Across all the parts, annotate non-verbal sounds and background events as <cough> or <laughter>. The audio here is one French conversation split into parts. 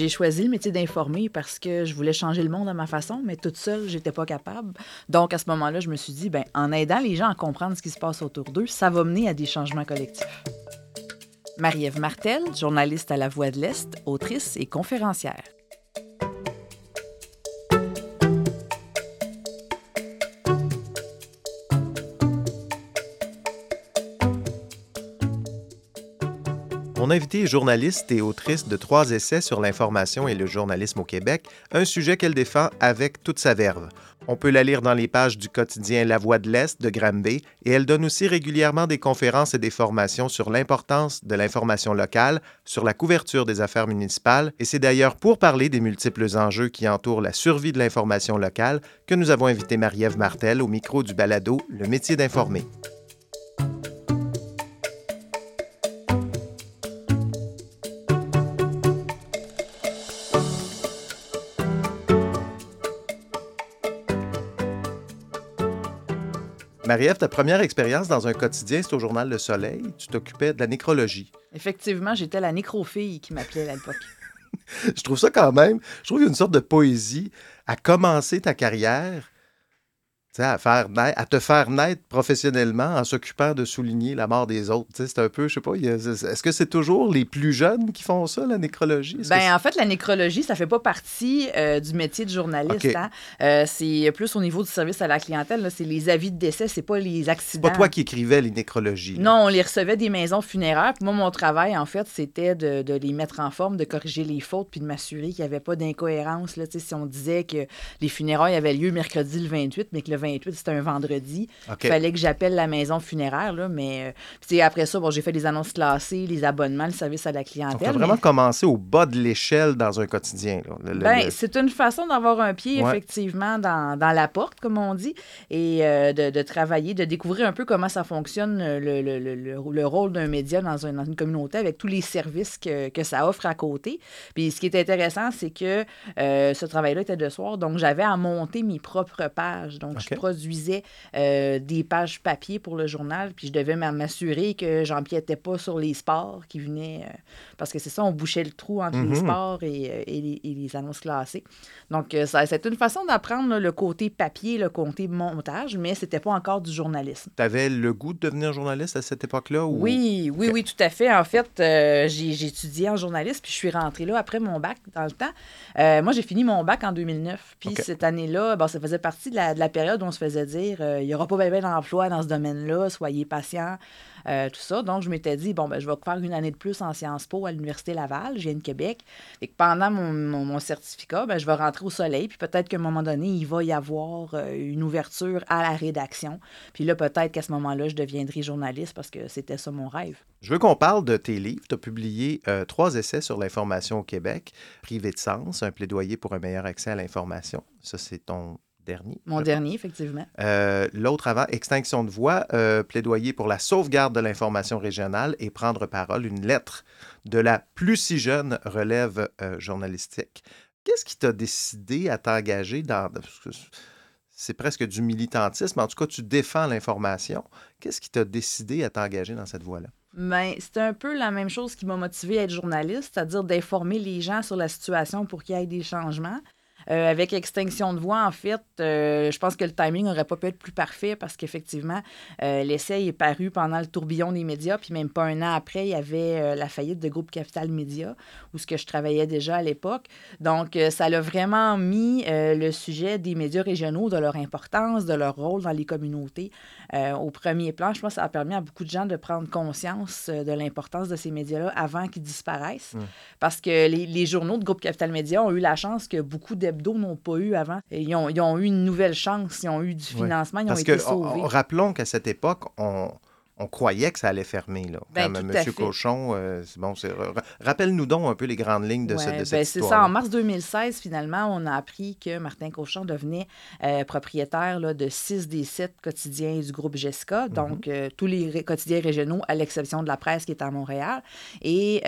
j'ai choisi le métier d'informer parce que je voulais changer le monde à ma façon, mais toute seule, j'étais pas capable. Donc, à ce moment-là, je me suis dit, ben, en aidant les gens à comprendre ce qui se passe autour d'eux, ça va mener à des changements collectifs. Marie-Ève Martel, journaliste à La Voix de l'Est, autrice et conférencière. Mon invité est journaliste et autrice de trois essais sur l'information et le journalisme au Québec, un sujet qu'elle défend avec toute sa verve. On peut la lire dans les pages du quotidien La Voix de l'Est de Granby et elle donne aussi régulièrement des conférences et des formations sur l'importance de l'information locale, sur la couverture des affaires municipales et c'est d'ailleurs pour parler des multiples enjeux qui entourent la survie de l'information locale que nous avons invité Marie-Ève Martel au micro du balado Le métier d'informer. Marie-Ève, ta première expérience dans un quotidien, c'est au journal Le Soleil. Tu t'occupais de la nécrologie. Effectivement, j'étais la nécrophile qui m'appelait à l'époque. <laughs> je trouve ça quand même, je trouve qu'il y a une sorte de poésie à commencer ta carrière à, faire à te faire naître professionnellement en s'occupant de souligner la mort des autres. C'est un peu, je sais pas, est-ce que c'est toujours les plus jeunes qui font ça, la nécrologie? Ben, en fait, la nécrologie, ça fait pas partie euh, du métier de journaliste. Hein. Euh, c'est plus au niveau du service à la clientèle. C'est les avis de décès, c'est pas les accidents. pas toi qui écrivais les nécrologies. Non, on les recevait des maisons funéraires. moi, mon travail, en fait, c'était de, de, les mettre en forme, de corriger les fautes, puis de m'assurer qu'il n'y avait pas d'incohérence. Si on disait que les funérailles avaient lieu mercredi le 28, mais que le 28, c'était un vendredi. Il fallait que j'appelle la maison funéraire, là, mais euh, après ça, bon, j'ai fait des annonces classées, les abonnements, le service à la clientèle. Tu as vraiment commencé au bas de l'échelle dans un quotidien. Ben, c'est une façon d'avoir un pied, effectivement, dans, dans, la porte, comme on dit, et euh, de, de, travailler, de découvrir un peu comment ça fonctionne, euh, le, le, le, le rôle d'un média dans, un, dans, une communauté avec tous les services que, que, ça offre à côté. Puis ce qui est intéressant, c'est que ce travail-là était de soir, donc j'avais à monter mes propres pages. Donc, je produisais euh, des pages papier pour le journal, puis je devais m'assurer que j'empiétais pas sur les sports qui venaient, euh, parce que c'est ça, on bouchait le trou entre les mhm. sports et, euh, et, les, annonces classées. Donc, ça, c'est une façon d'apprendre le côté papier, le côté montage, mais c'était pas encore du journalisme. Tu avais le goût de devenir journaliste à cette époque-là? Ou... Oui, oui, oui, tout à fait. En fait, j'ai étudié en journalisme, puis je suis rentrée là après mon bac, dans le temps. moi, j'ai fini mon bac en 2009, puis cette année-là, bon, ça faisait partie de la, de la période on se faisait dire euh, il n'y aura pas bien d'emploi dans ce domaine-là, soyez patient, euh, tout ça. Donc, je m'étais dit bon, ben, je vais faire une année de plus en Sciences Po à l'Université Laval, je viens de Québec. Et pendant mon, certificat, ben, je vais rentrer au soleil, puis peut-être qu'à un moment donné, il va y avoir euh, une ouverture à la rédaction. Puis là, peut-être qu'à ce moment-là, je deviendrai journaliste parce que c'était ça mon rêve. Je veux qu'on parle de tes livres. Tu as publié trois essais sur l'information au Québec, Privé de sens, un plaidoyer pour un meilleur accès à l'information. Ça, c'est ton dernier. Mon dernier, effectivement. Euh, l'autre avant, Extinction de voix, euh, plaidoyer pour la sauvegarde de l'information régionale et prendre parole, une lettre de la plus si jeune relève euh, journalistique. Qu'est-ce qui t'a décidé à t'engager dans... C'est presque du militantisme. En tout cas, tu défends l'information. Qu'est-ce qui t'a décidé à t'engager dans cette voie-là? Bien, c'est un peu la même chose qui m'a motivé à être journaliste, c'est-à-dire d'informer les gens sur la situation pour qu'il y ait des changements. Euh, avec Extinction de voix, en fait, euh, je pense que le timing n'aurait pas pu être plus parfait parce qu'effectivement, euh, l'essai est paru pendant le tourbillon des médias, puis même pas un an après, il y avait la faillite de Groupe Capital Média, où ce que je travaillais déjà à l'époque. Donc, ça l'a vraiment mis le sujet des médias régionaux, de leur importance, de leur rôle dans les communautés au premier plan. Je pense que ça a permis à beaucoup de gens de prendre conscience de l'importance de ces médias-là avant qu'ils disparaissent. Mmh. Parce que les, les, journaux de Groupe Capital Média ont eu la chance que beaucoup de n'ont pas eu avant. ils, ont, ils, ont, eu une nouvelle chance, ils ont eu du financement, ils ont été sauvés. rappelons qu'à cette époque, on, on croyait que ça allait fermer. Là. Ben, Comme M. Cochon, euh, bon, rappelle-nous donc un peu les grandes lignes de, cette histoire. C'est ça. En mars 2016, finalement, on a appris que Martin Cochon devenait euh, propriétaire là, de six des sept quotidiens du groupe Jessica, mhm. donc euh, tous les quotidiens régionaux, à l'exception de la presse qui est à Montréal. Et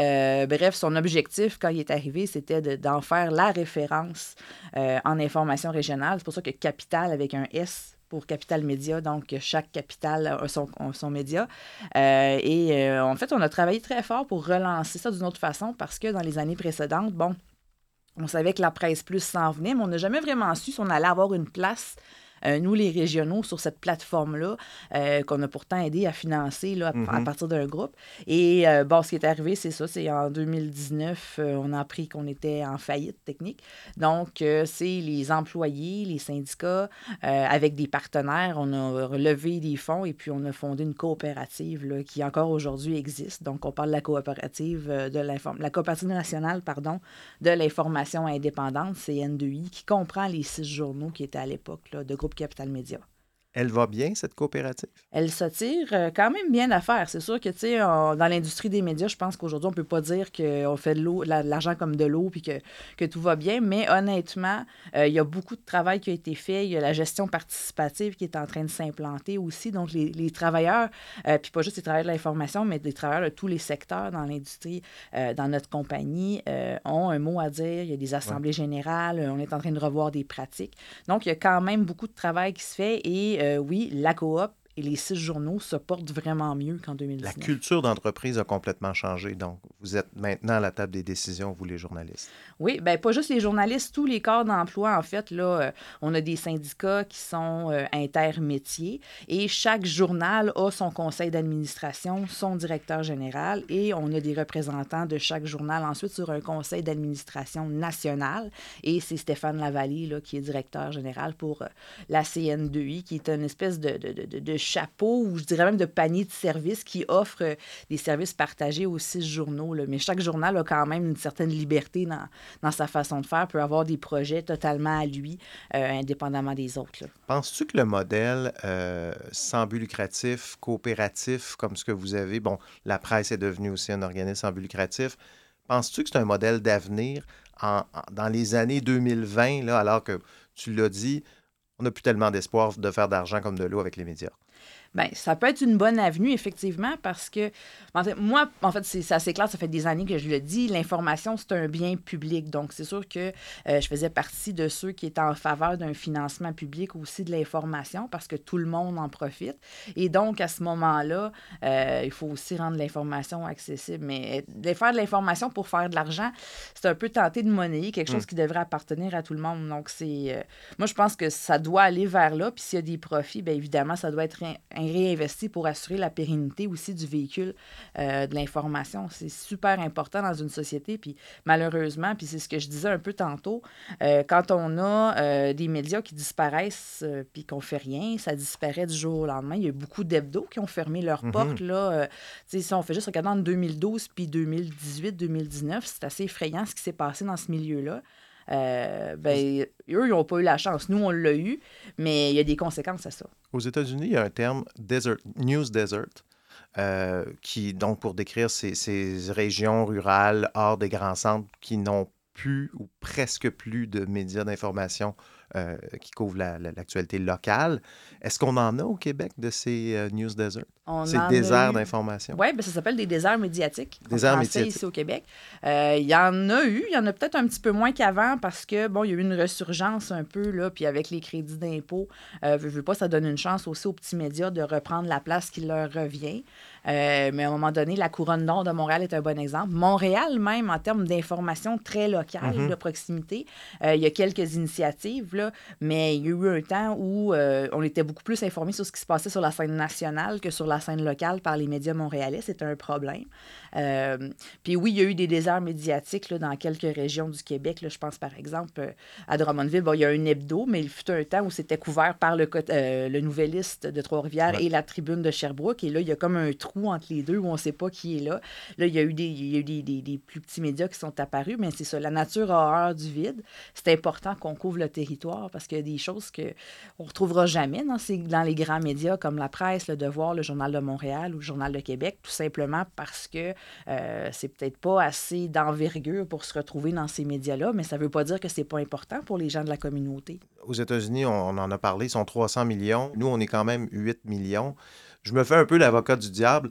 bref, son objectif, quand il est arrivé, c'était d'en faire la référence en information régionale. C'est pour ça que Capital, avec un S, pour Capital Média. Donc, chaque capital a son, son média. Euh, et euh, en fait, on a travaillé très fort pour relancer ça d'une autre façon parce que dans les années précédentes, bon, On savait que la presse plus s'en venait, mais on n'a jamais vraiment su si on allait avoir une place nous, les régionaux, sur cette plateforme-là, euh, qu'on a pourtant aidé à financer là, à, Mhm. partir d'un groupe. Et euh, bon, ce qui est arrivé, c'est ça, c'est en 2019, euh, on a appris qu'on était en faillite technique. Donc, euh, c'est les employés, les syndicats, euh, avec des partenaires, on a relevé des fonds et puis on a fondé une coopérative là, qui encore aujourd'hui existe. Donc, on parle de la coopérative euh, de la coopérative nationale, pardon, de l'information indépendante, CN2I, qui comprend les six journaux qui étaient à l'époque de Groupe Capital Média. Elle va bien, cette coopérative? Elle se tire euh, quand même bien d'affaires. C'est sûr que, tu sais, dans l'industrie des médias, je pense qu'aujourd'hui, on peut pas dire qu'on fait de l'argent comme de l'eau puis que, que tout va bien, mais honnêtement, euh, il y a beaucoup de travail qui a été fait. Il y a la gestion participative qui est en train de s'implanter aussi. Donc, les, les travailleurs, euh, puis pas juste les travailleurs de l'information, mais des travailleurs de tous les secteurs dans l'industrie, euh, dans notre compagnie, ont un mot à dire. Il y a des assemblées générales. On est en train de revoir des pratiques. Donc, il y a quand même beaucoup de travail qui se fait et euh, oui, la coop et les six journaux se portent vraiment mieux qu'en La 2019. culture d'entreprise a complètement changé. Donc, vous êtes maintenant à la table des décisions, vous les journalistes. Oui, ben pas juste les journalistes, tous les corps d'emploi, en fait, là, euh, on a des syndicats qui sont euh, intermétiers et chaque journal a son conseil d'administration, son directeur général et on a des représentants de chaque journal ensuite sur un conseil d'administration national et c'est Stéphane Lavallée là, qui est directeur général pour euh, la CN2I qui est une espèce de, de, de- de chapeau ou je dirais même de panier de services qui offre euh, des services partagés aux six journaux. là. Mais chaque journal a quand même une certaine liberté dans, dans sa façon de faire, peut avoir des projets totalement à lui, euh, indépendamment des autres. Penses-tu que le modèle euh, sans but lucratif, coopératif, comme ce que vous avez, bon, la presse est devenue aussi un organisme sans but lucratif, penses-tu que c'est un modèle d'avenir en- en- dans les années 2020, là, alors que tu l'as dit, on n'a plus tellement d'espoir de faire d'argent comme de l'eau avec les médias? Bien, ça peut être une bonne avenue, effectivement, parce que, en fait, moi, en fait, c'est assez clair, ça fait des années que je le dis, l'information, c'est un bien public. Donc, c'est sûr que euh, je faisais partie de ceux qui étaient en faveur d'un financement public aussi de l'information, parce que tout le monde en profite. Et donc, à ce moment-là, euh, il faut aussi rendre l'information accessible. Mais de faire de l'information pour faire de l'argent, c'est un peu tenter de monnayer quelque chose qui devrait appartenir à tout le monde. Donc, c'est. euh, moi, je pense que ça doit aller vers là. Puis s'il y a des profits, bien évidemment, ça doit être réinvesti pour assurer la pérennité aussi du véhicule euh, de l'information. C'est super important dans une société. Puis malheureusement, puis c'est ce que je disais un peu tantôt, euh, quand on a euh, des médias qui disparaissent puis qu'on fait rien, ça disparaît du jour au lendemain. Il y a beaucoup d'hebdos qui ont fermé leurs Mhm. portes. Là, si on fait juste regarder en 2012 puis 2018, 2019, c'est assez effrayant ce qui s'est passé dans ce milieu-là. Euh, ben, eux, ils n'ont pas eu la chance. Nous, on l'a eu, mais il y a des conséquences à ça. Aux États-Unis, il y a un terme desert, news desert, euh, qui, donc, pour décrire ces, ces régions rurales hors des grands centres qui n'ont plus ou presque plus de médias d'information euh, qui la- la- l'actualité locale. Est-ce qu'on en a au Québec de ces euh, news desert, On ces déserts eu- d'information? Oui, ben ça s'appelle des déserts médiatiques. Déserts médiatiques. ici au Québec. Euh, Il y en a eu, il y en a peut-être un petit peu moins qu'avant parce que, bon, il y a eu une resurgence un peu, là, puis avec les crédits d'impôt, veux, veux pas, ça donne une chance aussi aux petits médias de reprendre la place qui leur revient. Euh, mais à un moment donné, la couronne nord de Montréal est un bon exemple. Montréal, même, en termes d'information très locale, Mhm. de proximité, euh, il y a quelques initiatives, là, mais il y a eu un temps où euh, on était beaucoup plus informés sur ce qui se passait sur la scène nationale que sur la scène locale par les médias montréalais. C'était un problème. Puis oui, il y a eu des déserts médiatiques là, dans quelques régions du Québec. Là, je pense par exemple à Drummondville, bon, il y a un hebdo, mais il fut un temps où c'était couvert par le, le Nouvelliste de Trois-Rivières Ouais. et la Tribune de Sherbrooke. Et là, il y a comme un trou entre les deux où on ne sait pas qui est là. Là, il y a eu des, plus petits médias qui sont apparus, mais c'est ça, la nature a horreur du vide. C'est important qu'on couvre le territoire parce qu'il y a des choses qu'on ne retrouvera jamais dans, ces, dans les grands médias comme la presse, le Devoir, le Journal de Montréal ou le Journal de Québec, tout simplement parce que euh, c'est peut-être pas assez d'envergure pour se retrouver dans ces médias-là, mais ça ne veut pas dire que c'est pas important pour les gens de la communauté. Aux États-Unis, on en a parlé, ils sont 300 millions. Nous, on est quand même 8 millions. Je me fais un peu l'avocat du diable.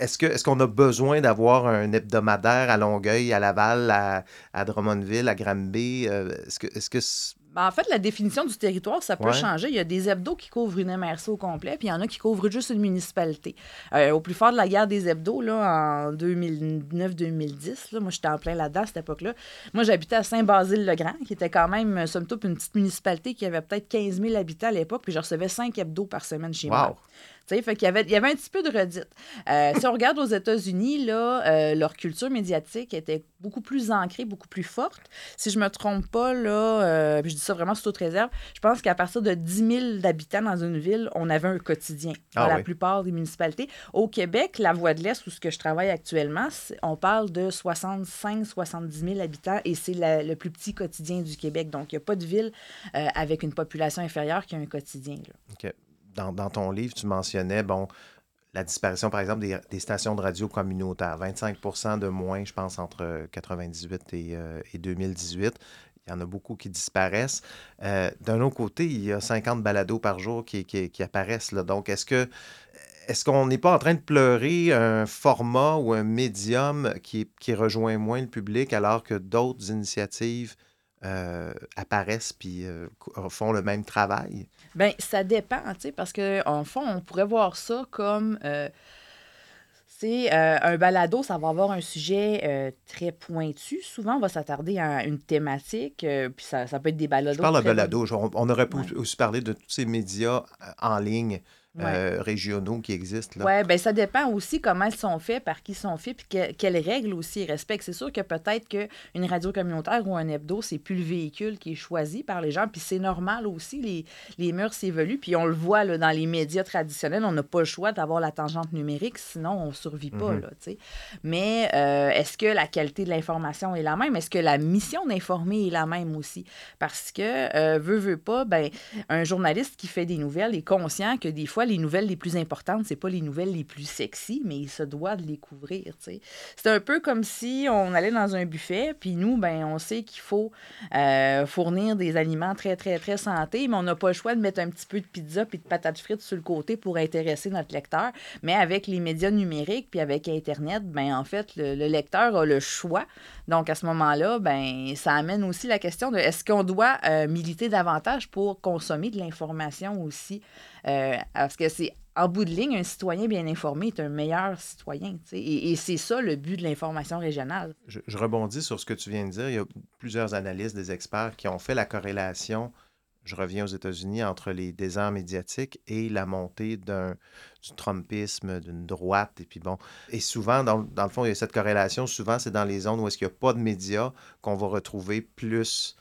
Est-ce qu'on a besoin d'avoir un hebdomadaire à Longueuil, à Laval, à, à Drummondville, à Granby? Euh, est-ce que est-ce que Ben, en fait, la définition du territoire, ça peut Ouais. changer. Il y a des hebdos qui couvrent une MRC au complet, puis il y en a qui couvrent juste une municipalité. Euh, au plus fort de la guerre des hebdos, là, en 2009-2010, là, moi, j'étais en plein là-dedans à cette époque-là. Moi, j'habitais à Saint-Basile-le-Grand, qui était quand même, euh, somme toute, une petite municipalité qui avait peut-être 15 000 habitants à l'époque, puis je recevais 5 hebdos par semaine chez moi. Wow! Tu sais, fait qu'il y avait, il y avait un petit peu de redite. Euh, si on regarde aux États-Unis, là, euh, leur culture médiatique était beaucoup plus ancrée, beaucoup plus forte. Si je me trompe pas, là, euh, puis je dis ça vraiment sous toute réserve, je pense qu'à partir de 10 000 habitants dans une ville, on avait un quotidien dans Ah la oui. plupart des municipalités. Au Québec, la Voie de l'Est, où ce que je travaille actuellement, on parle de 65-70 000 habitants et c'est le plus petit quotidien du Québec. Donc, il n'y a pas de ville euh, avec une population inférieure qui a un quotidien. là. OK. Dans, ton livre, tu mentionnais, bon, la disparition, par exemple, des, stations de radio communautaires. 25% de moins, je pense, entre 98 et, euh, et 2018. Il y en a beaucoup qui disparaissent. Euh, D'un autre côté, il y a 50 balados par jour qui, apparaissent. Donc, est-ce que est-ce qu'on n'est pas en train de pleurer un format ou un médium qui, rejoint moins le public alors que d'autres initiatives euh, apparaissent puis euh, font le même travail? Ben, ça dépend, tu sais, parce qu'en fond, on pourrait voir ça comme. euh, c'est euh, un balado, ça va avoir un sujet euh, très pointu. Souvent, on va s'attarder à une thématique, euh, puis ça, ça peut être des balados. Je parle de balado. On, on aurait pu Ouais. aussi parler de tous ces médias en ligne Ouais. euh, régionaux qui existent. Là. Oui, ben ça dépend aussi comment ils sont faits, par qui ils sont faits, puis que- quelles règles aussi ils respectent. C'est sûr que peut-être qu'une radio communautaire ou un hebdo, c'est plus le véhicule qui est choisi par les gens, puis c'est normal aussi, les, les murs s'évoluent, puis on le voit là, dans les médias traditionnels, on n'a pas le choix d'avoir la tangente numérique, sinon on ne survit pas. Mhm. là, tu sais. Mais euh, est-ce que la qualité de l'information est la même? Est-ce que la mission d'informer est la même aussi? Parce que, euh, veut, veut pas, ben, un journaliste qui fait des nouvelles est conscient que des fois, les nouvelles les plus importantes, c'est pas les nouvelles les plus sexy, mais il se doit de les couvrir. C'est un peu comme si on allait dans un buffet, puis nous, ben, on sait qu'il faut euh, fournir des aliments très, très, très santé, mais on n'a pas le choix de mettre un petit peu de pizza puis de patates frites sur le côté pour intéresser notre lecteur. Mais avec les médias numériques puis avec Internet, ben, en fait, le, le lecteur a le choix. Donc, à ce moment-là, ben, ça amène aussi la question de est-ce qu'on doit euh, militer davantage pour consommer de l'information aussi? Euh, parce que c'est en bout de ligne, un citoyen bien informé est un meilleur citoyen. Et, et c'est ça le but de l'information régionale. Je, je rebondis sur ce que tu viens de dire. Il y a plusieurs analystes, des experts qui ont fait la corrélation, je reviens aux États-Unis, entre les déserts médiatiques et la montée d'un, du Trumpisme, d'une droite. Et puis bon. Et souvent, dans, dans le fond, il y a cette corrélation. Souvent, c'est dans les zones où est-ce qu'il n'y a pas de médias qu'on va retrouver plus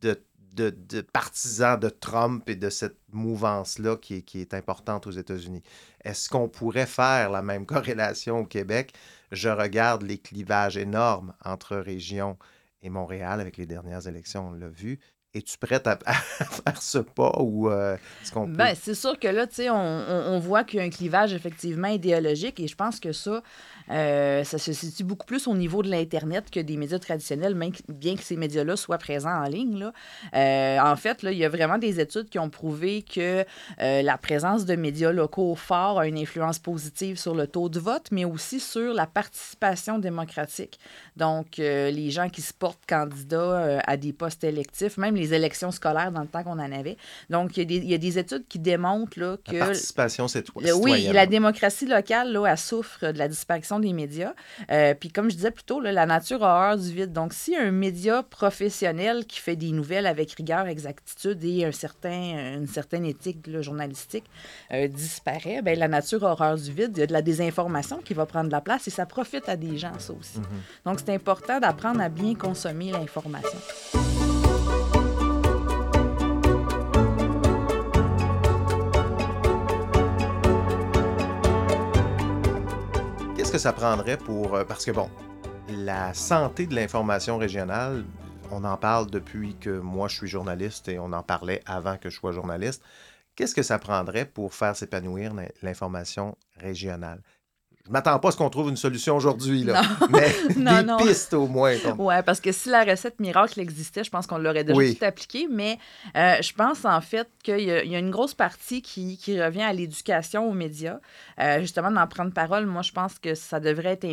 de, de, de partisans de Trump et de cette mouvance-là qui est, qui est importante aux États-Unis. Est-ce qu'on pourrait faire la même <laughs> corrélation au Québec? Je regarde les clivages énormes entre région et Montréal avec les dernières élections, on l'a vu. Es-tu prête à, <laughs> à faire ce pas ou euh, est-ce qu'on peut... Ben, c'est sûr que là, tu sais, on, on- on voit qu'il y a un clivage effectivement idéologique et je pense que ça, euh, ça se situe beaucoup plus au niveau de l'Internet que des médias traditionnels, même bien que ces médias-là soient présents en ligne. Là. Euh, en fait, là, il y a vraiment des études qui ont prouvé que euh, la présence de médias locaux forts a une influence positive sur le taux de vote, mais aussi sur la participation démocratique. Donc, les gens qui se portent candidats à des postes électifs, même les élections scolaires dans le temps qu'on en avait. Donc, il y, a des- il y a des études qui démontrent là, que... La participation cito- Le- oui, la démocratie locale, là, elle souffre de la disparition des médias. Euh, puis comme je disais plus tôt, là, la nature a horreur du vide. Donc, si un média professionnel qui fait des nouvelles avec rigueur, exactitude et un certain, une certaine éthique là, journalistique euh, disparaît, ben, la nature a horreur du vide. Il y a de la désinformation qui va prendre la place et ça profite à des gens, ça aussi. Donc, c'est important d'apprendre à bien consommer l'information. Que ça prendrait pour... euh, Parce que bon, la santé de l'information régionale, on en parle depuis que moi je suis journaliste et on en parlait avant que je sois journaliste. Qu'est-ce que ça prendrait pour faire s'épanouir l'in- l'information régionale? Je m'attends pas à ce qu'on trouve une solution aujourd'hui, là. <laughs> mais <laughs> des pistes au moins. Oui, parce que si la recette miracle existait, je pense qu'on l'aurait déjà tout appliqué. Mais euh, je pense en fait qu'il y, a une grosse partie qui, revient à l'éducation aux médias. Euh, justement, d'en prendre parole, moi, je pense que ça devrait être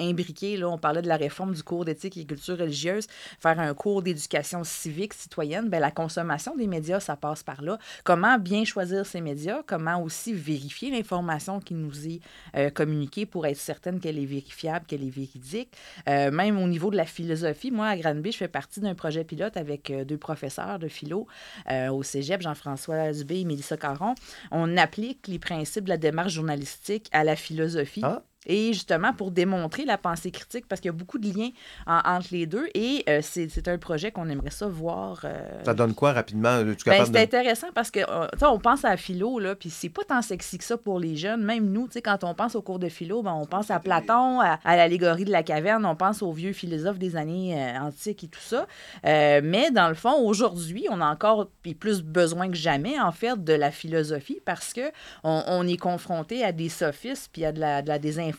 imbriqué. Là, on parlait de la réforme du cours d'éthique et culture religieuse, faire un cours d'éducation civique citoyenne. Bien, la consommation des médias, ça passe par là. Comment bien choisir ces médias? Comment aussi vérifier l'information qui nous est euh, communiquée? Pour être certaine qu'elle est vérifiable, qu'elle est véridique. Euh, même au niveau de la philosophie, moi, à Granby, je fais partie d'un projet pilote avec euh, deux professeurs de philo euh, au cégep, Jean-François Dubé et Mélissa Caron. On applique les principes de la démarche journalistique à la philosophie. Ah. Et justement, pour démontrer la pensée critique, parce qu'il y a beaucoup de liens entre les deux, et euh, c'est un projet qu'on aimerait ça voir. Euh, ça donne quoi rapidement? Ben, c'est intéressant parce que, euh, on pense à philo, là, puis c'est pas tant sexy que ça pour les jeunes. Même nous, quand on pense au cours de philo, ben, on pense à Platon, à, l'allégorie de la caverne, on pense aux vieux philosophes des années antiques et tout ça. mais dans le fond, aujourd'hui, on a encore plus besoin que jamais, en fait, de la philosophie parce que on, est confronté à des sophistes puis à de la, de la désinformation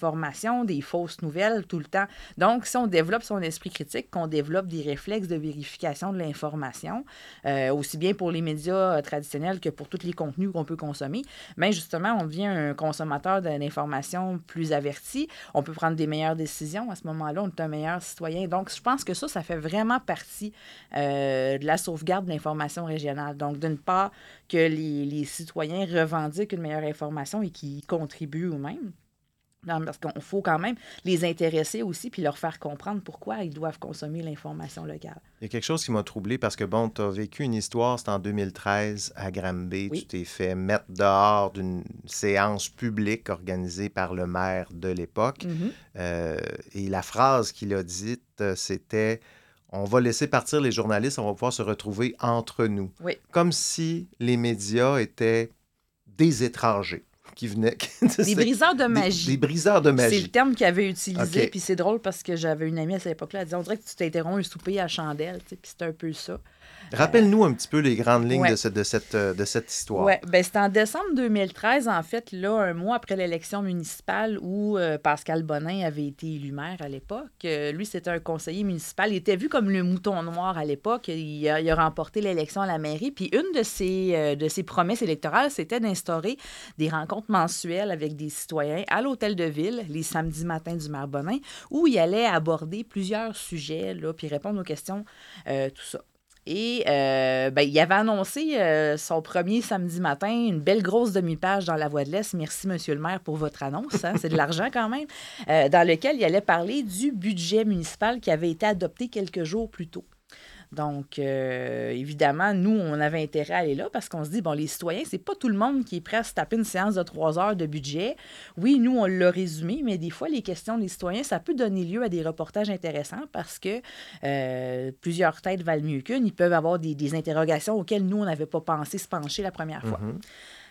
des fausses nouvelles tout le temps. Donc, si on développe son esprit critique, qu'on développe des réflexes de vérification de l'information, euh, aussi bien pour les médias euh, traditionnels que pour tous les contenus qu'on peut consommer, mais justement, on devient un consommateur d'informations plus averti. On peut prendre des meilleures décisions. À ce moment-là, on est un meilleur citoyen. Donc, je pense que ça, ça fait vraiment partie euh, de la sauvegarde de l'information régionale. Donc, d'une part, que les, les citoyens revendiquent une meilleure information et qu'ils contribuent eux-mêmes parce qu'il faut quand même les intéresser aussi puis leur faire comprendre pourquoi ils doivent consommer l'information locale. Il y a quelque chose qui m'a troublé parce que, bon, tu as vécu une histoire, c'était en 2013 à Granby. Tu t'es fait mettre dehors d'une séance publique organisée par le maire de l'époque. Mm-hmm. Euh, et la phrase qu'il a dite, euh, c'était on va laisser partir les journalistes, on va pouvoir se retrouver entre nous. Comme si les médias étaient des étrangers qui venaient. <laughs> des briseurs de magie. Des, briseurs de magie. C'est le terme qu'il avait utilisé. Puis c'est drôle parce que j'avais une amie à cette époque-là. Elle disait On dirait que tu t'interromps un souper à chandelle. Puis c'était un peu ça. Rappelle-nous un petit peu les grandes lignes de, de, cette, euh, de cette histoire. Oui, ben, c'était en décembre 2013, en fait, là, un mois après l'élection municipale où euh, Pascal Bonin avait été élu maire à l'époque. Euh, lui, c'était un conseiller municipal. Il était vu comme le mouton noir à l'époque. Il, a remporté l'élection à la mairie. Puis une de ses, de ses promesses électorales, c'était d'instaurer des rencontres mensuelles avec des citoyens à l'hôtel de ville, les samedis matins du maire Bonin, où il allait aborder plusieurs sujets, là, puis répondre aux questions, tout ça. Et euh, ben, il avait annoncé euh, son premier samedi matin, une belle grosse demi-page dans La Voix de l'Est. Merci, Monsieur le maire, pour votre annonce. Hein, c'est de l'argent quand même. Euh, dans lequel il allait parler du budget municipal qui avait été adopté quelques jours plus tôt. Donc, euh, évidemment, nous, on avait intérêt à aller là parce qu'on se dit, bon, les citoyens, c'est pas tout le monde qui est prêt à se taper une séance de trois heures de budget. Oui, nous, on l'a résumé, mais des fois, les questions des citoyens, ça peut donner lieu à des reportages intéressants parce que euh, plusieurs têtes valent mieux qu'une. Ils peuvent avoir des, interrogations auxquelles nous, on n'avait pas pensé se pencher la première fois. Mm-hmm.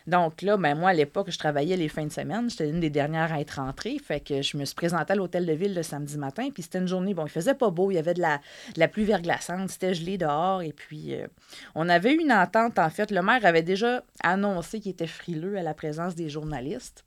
Donc là, ben, moi, à l'époque, je travaillais les fins de semaine. J'étais une des dernières à être rentrée. Fait que je me suis présentée à l'hôtel de ville le samedi matin. Puis c'était une journée, bon, il faisait pas beau. Il y avait de la, la pluie verglaçante. C'était gelé dehors. Et puis, euh, on avait eu une entente, en fait. Le maire avait déjà annoncé qu'il était frileux à la présence des journalistes.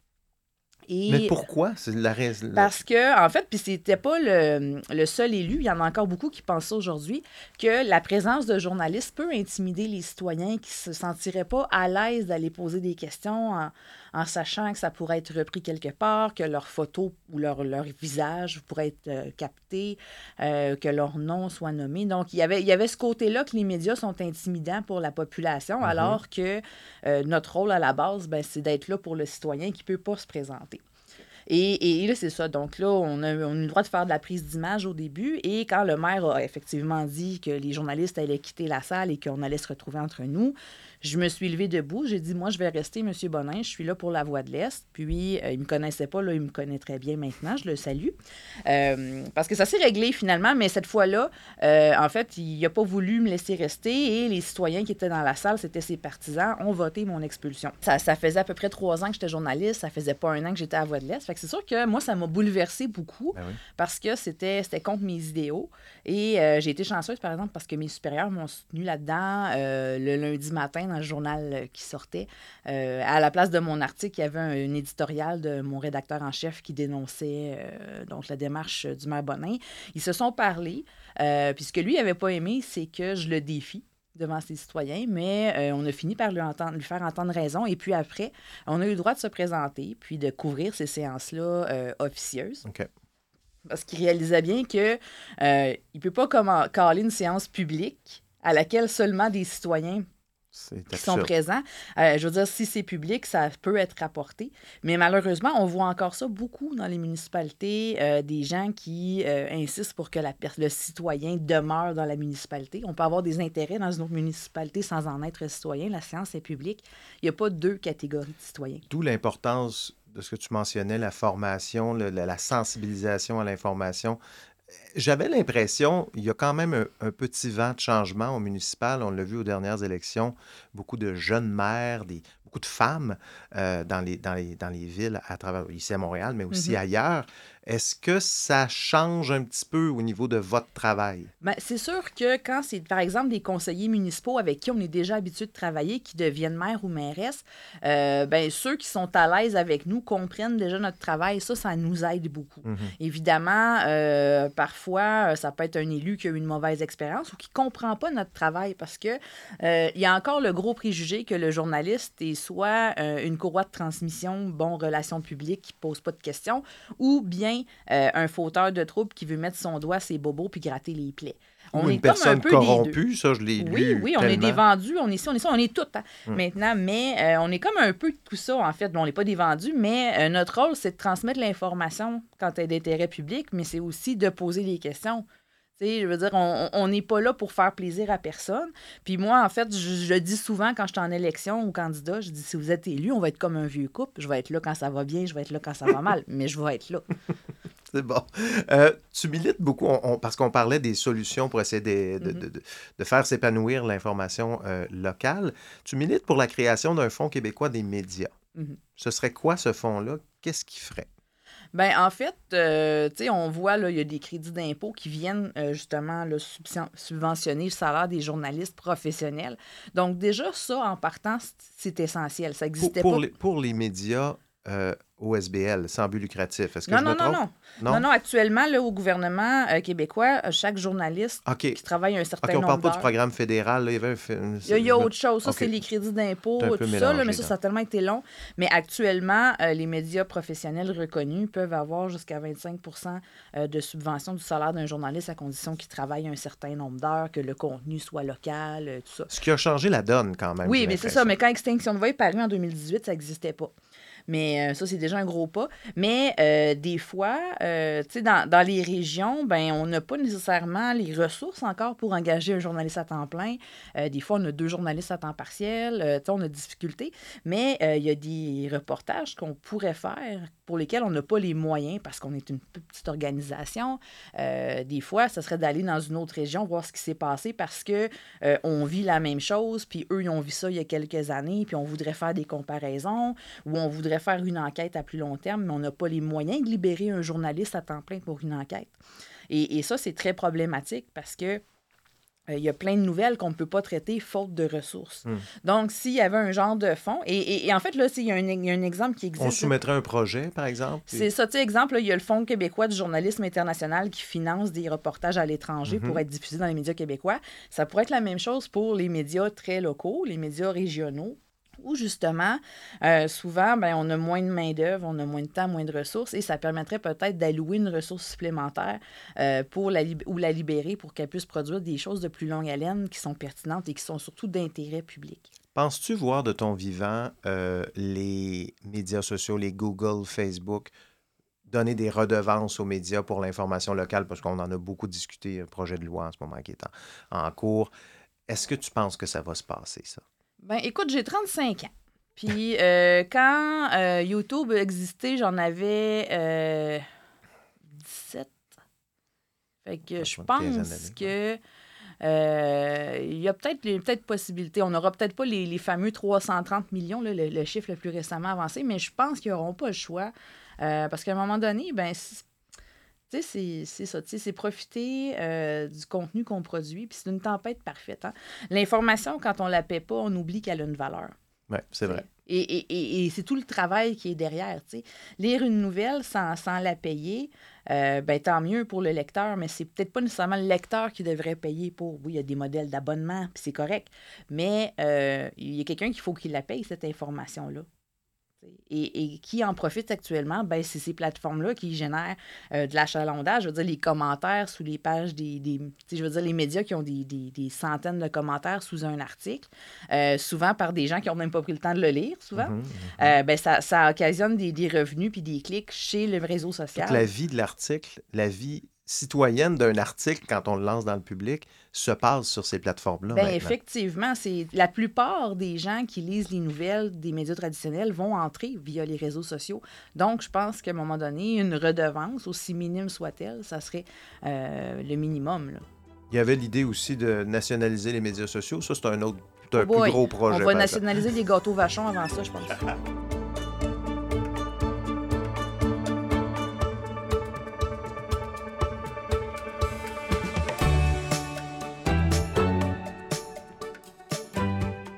Mais pourquoi? C'est la raison. Parce que, en fait, puis c'était pas le, le, seul élu, il y en a encore beaucoup qui pensent aujourd'hui, que la présence de journalistes peut intimider les citoyens qui se sentiraient pas à l'aise d'aller poser des questions en, en, sachant que ça pourrait être repris quelque part, que leur photo ou leur, leur visage pourrait être euh, capté, euh, que leur nom soit nommé. Donc, il y avait, il y avait ce côté-là que les médias sont intimidants pour la population, mm-hmm. alors que euh, notre rôle à la base, ben, c'est d'être là pour le citoyen qui peut pas se présenter. Et, là, c'est ça. Donc là, on a, on a eu le droit de faire de la prise d'image au début. Et quand le maire a effectivement dit que les journalistes allaient quitter la salle et qu'on allait se retrouver entre nous, je me suis levée debout. J'ai dit, moi, je vais rester, M. Bonin. Je suis là pour la Voix de l'Est. Puis, euh, il ne me connaissait pas. Là, il me connaît très bien maintenant. Je le salue. Euh, parce que ça s'est réglé finalement. Mais cette fois-là, euh, en fait, il n'a pas voulu me laisser rester. Et les citoyens qui étaient dans la salle, c'était ses partisans, ont voté mon expulsion. Ça, ça faisait à peu près trois ans que j'étais journaliste. Ça faisait pas un an que j'étais à la Voix de l'Est. Fait que c'est sûr que moi, ça m'a bouleversé beaucoup. Ben parce que c'était contre mes idéaux. Et j'ai été chanceuse, par exemple, parce que mes supérieurs m'ont soutenu là-dedans le lundi matin dans le journal qui sortait. à la place de mon article, il y avait un, éditorial de mon rédacteur en chef qui dénonçait donc la démarche du maire Bonin. Ils se sont parlé. puis ce que lui n'avait pas aimé, c'est que je le défie devant ses citoyens, mais euh, on a fini par lui, entendre, lui faire entendre raison. Et puis après, on a eu le droit de se présenter, puis de couvrir ces séances-là euh, officieuses. Parce qu'il réalisait bien qu'il euh, ne peut pas caler une séance publique à laquelle seulement des citoyens qui sont présents. Euh, je veux dire, si c'est public, ça peut être rapporté. Mais malheureusement, on voit encore ça beaucoup dans les municipalités, euh, des gens qui euh, insistent pour que la, le citoyen demeure dans la municipalité. On peut avoir des intérêts dans une autre municipalité sans en être citoyen. La science est publique. Il n'y a pas deux catégories de citoyens. D'où l'importance de ce que tu mentionnais, la formation, la sensibilisation à l'information j'avais l'impression, il y a quand même un, petit vent de changement au municipal. On l'a vu aux dernières élections, beaucoup de jeunes maires, des, beaucoup de femmes euh, dans, les, dans, les, dans les villes à travers, ici à Montréal, mais aussi mm-hmm. ailleurs. Est-ce que ça change un petit peu au niveau de votre travail? Bien, c'est sûr que quand c'est, par exemple, des conseillers municipaux avec qui on est déjà habitué de travailler, qui deviennent maire ou mairesse, euh, ben, ceux qui sont à l'aise avec nous comprennent déjà notre travail. Ça, ça nous aide beaucoup. Mhm. Évidemment, euh, parfois, euh, ça peut être un élu qui a eu une mauvaise expérience ou qui ne comprend pas notre travail parce que il y a encore le gros préjugé que le journaliste est soit une courroie de transmission, bon, relations publiques, qui ne pose pas de questions, ou bien euh, un fauteur de trouble qui veut mettre son doigt à ses bobos puis gratter les plaies. On est personne comme un peu corrompue, ça, je l'ai oui, lu. Oui, oui, on est des vendus, on est ça, on est ça, on est tout hein, hmm. maintenant, mais euh, on est comme un peu tout ça, en fait. Bon, on n'est pas des vendus, mais euh, notre rôle, c'est de transmettre l'information quand elle est d'intérêt public, mais c'est aussi de poser des questions je veux dire, on n'est pas là pour faire plaisir à personne. Puis moi, en fait, je, dis souvent quand je suis en élection ou candidat, je dis si vous êtes élu, on va être comme un vieux couple. Je vais être là quand ça va bien, je vais être là quand ça va mal, <laughs> mais je vais être là. <laughs> C'est bon. Euh, tu milites beaucoup, parce qu'on parlait des solutions pour essayer de, de, mm-hmm. de, faire s'épanouir l'information euh, locale. Tu milites pour la création d'un fonds québécois des médias. Mm-hmm. Ce serait quoi ce fonds-là? Qu'est-ce qu'il ferait? Ben en fait, euh, tu sais, on voit, là, il y a des crédits d'impôt qui viennent euh, justement là, subventionner le salaire des journalistes professionnels. Donc, déjà, ça, en partant, c'est essentiel. Ça existait pour, pas. pour les médias, euh, OSBL, sans but lucratif. Est-ce que non, je non, me trompe? Non, non, non. Non, actuellement, là, au gouvernement euh, québécois, euh, chaque journaliste qui travaille un certain nombre on parle pas du programme fédéral. Là, il, y avait il, y a, autre chose. Ça, c'est les crédits d'impôt, tout ça. Là, mais ça, ça a tellement été long. Mais actuellement, les médias professionnels reconnus peuvent avoir jusqu'à 25 de subvention du salaire d'un journaliste à condition qu'il travaille un certain nombre d'heures, que le contenu soit local, tout ça. Ce qui a changé la donne quand même. Oui, mais c'est ça. Mais quand Extinction de Voix est paru en 2018, ça n'existait pas. Mais euh, ça, c'est déjà un gros pas. Mais euh, des fois, euh, tu sais, dans, dans, les régions, ben, on n'a pas nécessairement les ressources encore pour engager un journaliste à temps plein. des fois, on a deux journalistes à temps partiel. tu sais, on a des difficultés. Mais il y a des reportages qu'on pourrait faire pour lesquels on n'a pas les moyens parce qu'on est une petite organisation. des fois, ce serait d'aller dans une autre région, voir ce qui s'est passé parce que on vit la même chose, puis eux, ils ont vu ça il y a quelques années, puis on voudrait faire des comparaisons ou on voudrait faire une enquête à plus long terme, mais on n'a pas les moyens de libérer un journaliste à temps plein pour une enquête. Et, ça, c'est très problématique parce que euh, il y a plein de nouvelles qu'on ne peut pas traiter faute de ressources. Hmm. Donc, s'il y avait un genre de fonds, et, en fait, là, il y, a un, exemple qui existe. On soumettrait un projet, par exemple? C'est ça, tu sais, exemple, il y a le Fonds québécois du journalisme international qui finance des reportages à l'étranger pour mhm. être diffusés dans les médias québécois. Ça pourrait être la même chose pour les médias très locaux, les médias régionaux où justement, euh, souvent, ben, on a moins de main-d'œuvre, on a moins de temps, moins de ressources, et ça permettrait peut-être d'allouer une ressource supplémentaire euh, pour la ou la libérer pour qu'elle puisse produire des choses de plus longue haleine qui sont pertinentes et qui sont surtout d'intérêt public. Penses-tu voir de ton vivant euh, les médias sociaux, les Google, Facebook, donner des redevances aux médias pour l'information locale, parce qu'on en a beaucoup discuté, un projet de loi en ce moment qui est en cours. Est-ce que tu penses que ça va se passer, ça? Ben, écoute, j'ai 35 ans. Puis euh, quand euh, YouTube existait, j'en avais 17. Euh, fait que je pense que il y a peut-être peut possibilité. On n'aura peut-être pas les, fameux 330 millions, le, chiffre le plus récemment avancé, mais je pense qu'ils n'auront pas le choix. parce qu'à un moment donné, ben, c'est ça. Tu sais, c'est profiter euh, du contenu qu'on produit. Puis c'est une tempête parfaite. Hein. L'information, quand on la paie pas, on oublie qu'elle a une valeur. Oui, c'est vrai. Et, et, et, c'est tout le travail qui est derrière. Lire une nouvelle sans, sans la payer, euh, ben, tant mieux pour le lecteur, mais c'est peut-être pas nécessairement le lecteur qui devrait payer pour. Oui, il y a des modèles d'abonnement, puis c'est correct. Mais euh, il y a quelqu'un qu'il faut qu'il la paye, cette information-là. Et, qui en profite actuellement, ben, c'est ces plateformes-là qui génèrent euh, de l'achalandage. Je veux dire, les commentaires sous les pages des. des je veux dire, les médias qui ont des, des, des centaines de commentaires sous un article, euh, souvent par des gens qui n'ont même pas pris le temps de le lire, souvent. Mhm, mhm. Euh, ben, ça, ça, occasionne des, des, revenus puis des clics chez le réseau social. la vie de l'article, la vie citoyenne d'un article, quand on le lance dans le public, se passe sur ces plateformes-là. Bien, effectivement, c'est la plupart des gens qui lisent les nouvelles des médias traditionnels vont entrer via les réseaux sociaux. Donc, je pense qu'à un moment donné, une redevance, aussi minime soit-elle, ça serait euh, le minimum. Là. Il y avait l'idée aussi de nationaliser les médias sociaux. Ça, c'est un autre, un oh plus gros projet. On va nationaliser les gâteaux vachons avant ça, je pense. <laughs>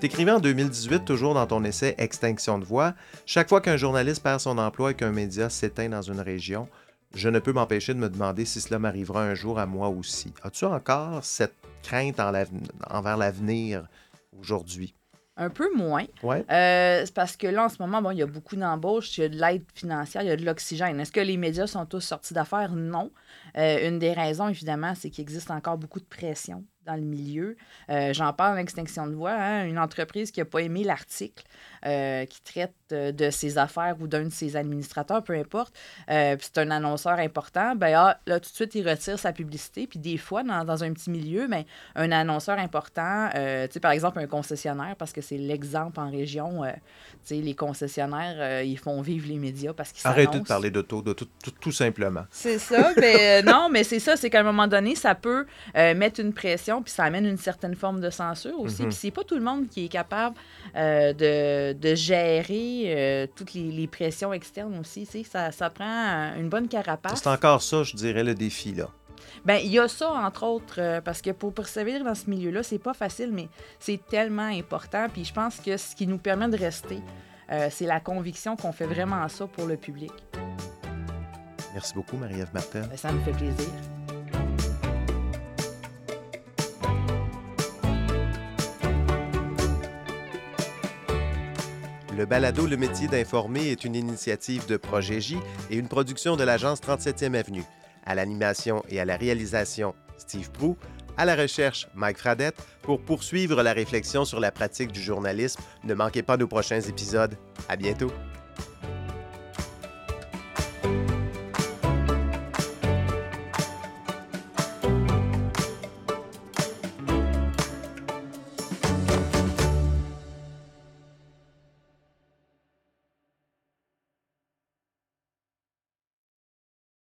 T'écrivais en 2018, toujours dans ton essai Extinction de voix, chaque fois qu'un journaliste perd son emploi et qu'un média s'éteint dans une région, je ne peux m'empêcher de me demander si cela m'arrivera un jour à moi aussi. As-tu encore cette crainte envers l'avenir aujourd'hui? Un peu moins. Ouais. Euh, parce que là, en ce moment, bon, il y a beaucoup d'embauches, il y a de l'aide financière, il y a de l'oxygène. Est-ce que les médias sont tous sortis d'affaires? Non. Euh, une des raisons, évidemment, c'est qu'il existe encore beaucoup de pression dans le milieu. Euh, j'en parle en extinction de voix, hein, une entreprise qui n'a pas aimé l'article euh, qui traite euh, de ses affaires ou d'un de ses administrateurs, peu importe, c'est un annonceur important, ben ah, là, tout de suite, il retire sa publicité. Puis des fois, dans, un petit milieu, ben, un annonceur important, tu sais, par exemple, un concessionnaire, parce que c'est l'exemple en région, tu sais, les concessionnaires, ils font vivre les médias parce qu'ils Arrêtez de parler d'auto, de tout, tout, simplement. C'est ça, mais non, mais c'est ça, c'est qu'à un moment donné, ça peut mettre une pression puis ça amène une certaine forme de censure aussi. Mhm. Puis c'est pas tout le monde qui est capable euh, de, gérer euh, toutes les, pressions externes aussi. Ça, ça prend une bonne carapace. C'est encore ça, je dirais, le défi, là. Ben, il y a ça, entre autres, euh, parce que pour persévérer dans ce milieu-là, c'est pas facile, mais c'est tellement important. Puis je pense que ce qui nous permet de rester, c'est la conviction qu'on fait vraiment ça pour le public. Merci beaucoup, Marie-Ève Martin. Ben, ça me fait plaisir. Le balado Le métier d'informer est une initiative de Projet J et une production de l'agence 37e Avenue. À l'animation et à la réalisation, Steve Prou. À la recherche, Mike Fradette. Pour poursuivre la réflexion sur la pratique du journalisme, ne manquez pas nos prochains épisodes. À bientôt.